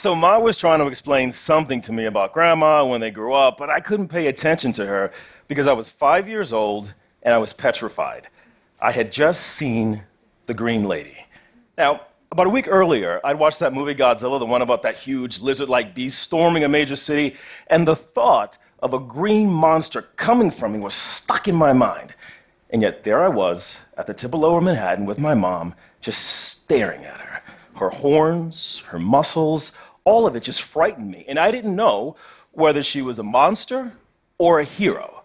So Ma was trying to explain something to me about grandma when they grew up, but I couldn't pay attention to her because I was five years old and I was petrified. I had just seen The Green Lady. Now, about a week earlier, I'd watched that movie Godzilla, the one about that huge lizard like beast storming a major city, and the thought of a green monster coming from me was stuck in my mind. And yet, there I was at the tip of lower Manhattan with my mom, just staring at her. Her horns, her muscles, all of it just frightened me. And I didn't know whether she was a monster or a hero.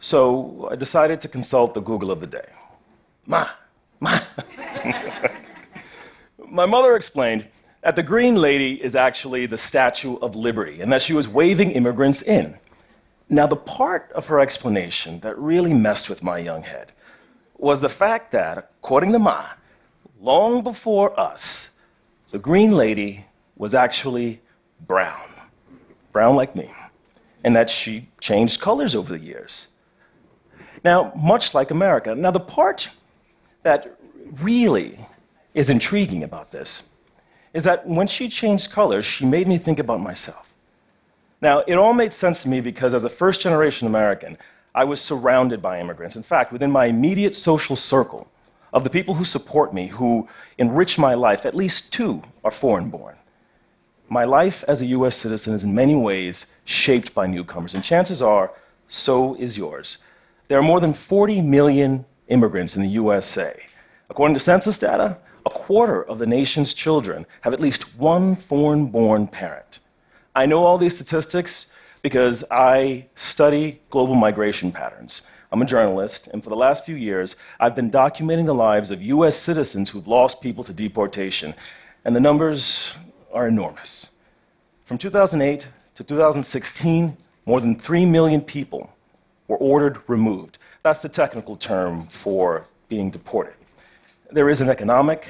So I decided to consult the Google of the day. Ma, ma. my mother explained that the Green Lady is actually the Statue of Liberty and that she was waving immigrants in. Now, the part of her explanation that really messed with my young head was the fact that, according to Ma, long before us, the Green Lady was actually brown, brown like me, and that she changed colors over the years. Now, much like America. Now, the part that really is intriguing about this is that when she changed colors, she made me think about myself. Now, it all made sense to me because as a first generation American, I was surrounded by immigrants. In fact, within my immediate social circle of the people who support me, who enrich my life, at least two are foreign born. My life as a US citizen is in many ways shaped by newcomers, and chances are, so is yours. There are more than 40 million immigrants in the USA. According to census data, a quarter of the nation's children have at least one foreign born parent. I know all these statistics because I study global migration patterns. I'm a journalist, and for the last few years, I've been documenting the lives of US citizens who've lost people to deportation, and the numbers are enormous. From 2008 to 2016, more than 3 million people were ordered removed. That's the technical term for being deported. There is an economic,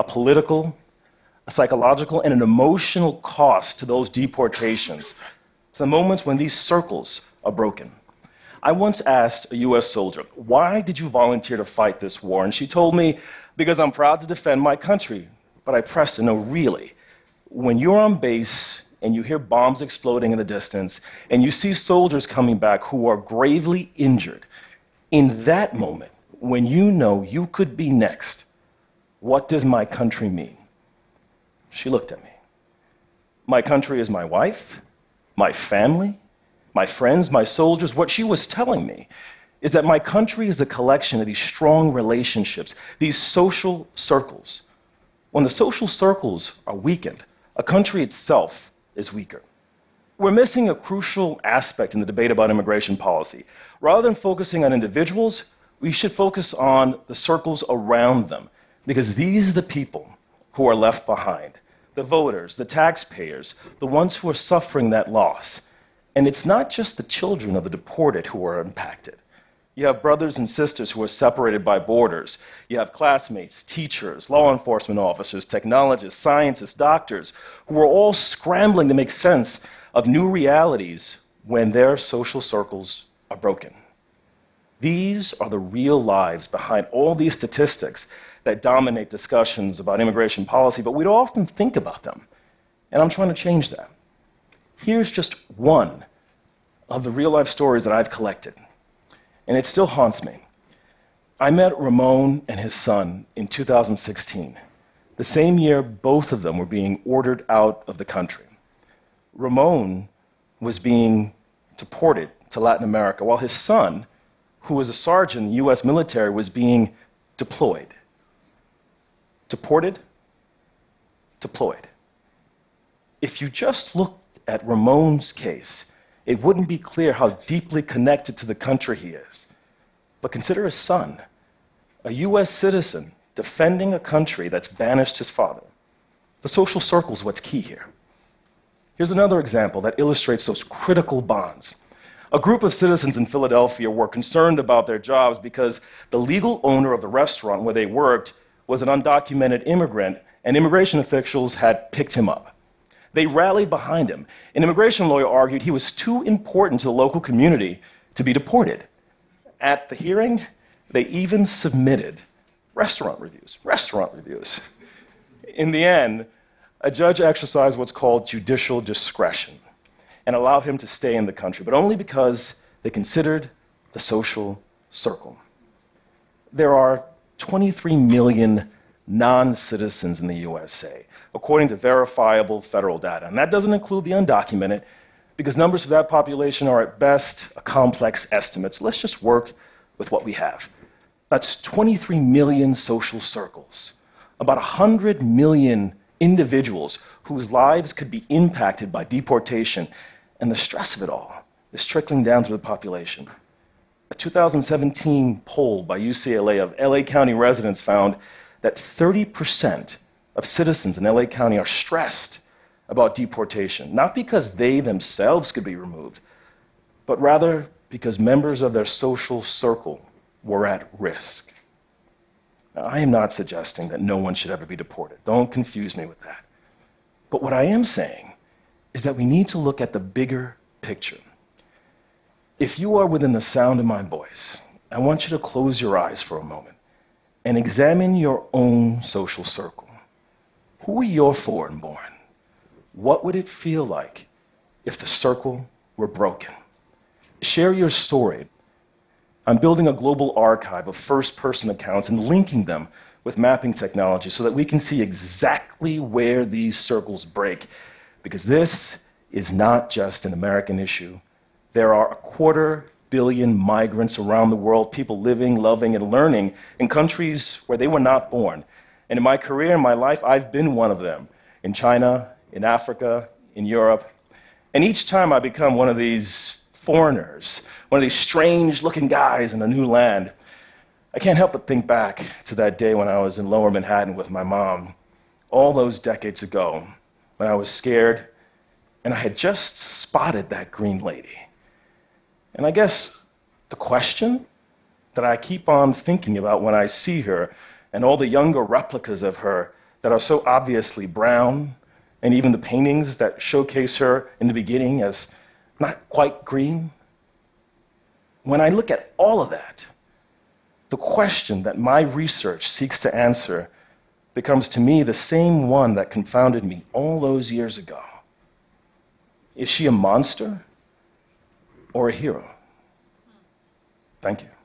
a political, a psychological, and an emotional cost to those deportations. To the moments when these circles are broken. I once asked a US soldier, Why did you volunteer to fight this war? And she told me, Because I'm proud to defend my country. But I pressed her, No, really. When you're on base and you hear bombs exploding in the distance, and you see soldiers coming back who are gravely injured, in that moment, when you know you could be next, what does my country mean? She looked at me. My country is my wife, my family, my friends, my soldiers. What she was telling me is that my country is a collection of these strong relationships, these social circles. When the social circles are weakened, a country itself is weaker. We're missing a crucial aspect in the debate about immigration policy. Rather than focusing on individuals, we should focus on the circles around them, because these are the people who are left behind the voters, the taxpayers, the ones who are suffering that loss. And it's not just the children of the deported who are impacted. You have brothers and sisters who are separated by borders. You have classmates, teachers, law enforcement officers, technologists, scientists, doctors, who are all scrambling to make sense of new realities when their social circles are broken. These are the real lives behind all these statistics that dominate discussions about immigration policy, but we don't often think about them. And I'm trying to change that. Here's just one of the real life stories that I've collected, and it still haunts me. I met Ramon and his son in 2016, the same year both of them were being ordered out of the country. Ramon was being deported to Latin America, while his son, who was a sergeant in the US military, was being deployed. Deported, deployed. If you just looked at Ramon's case, it wouldn't be clear how deeply connected to the country he is. But consider his son, a US citizen defending a country that's banished his father. The social circle is what's key here. Here's another example that illustrates those critical bonds. A group of citizens in Philadelphia were concerned about their jobs because the legal owner of the restaurant where they worked was an undocumented immigrant, and immigration officials had picked him up. They rallied behind him. An immigration lawyer argued he was too important to the local community to be deported. At the hearing, they even submitted restaurant reviews. Restaurant reviews. In the end, a judge exercised what's called judicial discretion and allowed him to stay in the country, but only because they considered the social circle. There are 23 million non citizens in the USA, according to verifiable federal data. And that doesn't include the undocumented, because numbers for that population are at best a complex estimate. So let's just work with what we have. That's 23 million social circles, about 100 million individuals whose lives could be impacted by deportation, and the stress of it all is trickling down through the population. A 2017 poll by UCLA of LA County residents found that 30% of citizens in LA County are stressed about deportation, not because they themselves could be removed, but rather because members of their social circle were at risk. Now, I am not suggesting that no one should ever be deported. Don't confuse me with that. But what I am saying is that we need to look at the bigger picture. If you are within the sound of my voice, I want you to close your eyes for a moment and examine your own social circle. Who are your foreign born? What would it feel like if the circle were broken? Share your story. I'm building a global archive of first person accounts and linking them with mapping technology so that we can see exactly where these circles break. Because this is not just an American issue, there are a quarter billion migrants around the world, people living, loving, and learning in countries where they were not born. And in my career, in my life, I've been one of them in China, in Africa, in Europe. And each time I become one of these foreigners, one of these strange looking guys in a new land, I can't help but think back to that day when I was in lower Manhattan with my mom, all those decades ago, when I was scared and I had just spotted that green lady. And I guess the question that I keep on thinking about when I see her and all the younger replicas of her that are so obviously brown, and even the paintings that showcase her in the beginning as not quite green. When I look at all of that, the question that my research seeks to answer becomes to me the same one that confounded me all those years ago. Is she a monster? Or a hero. Thank you.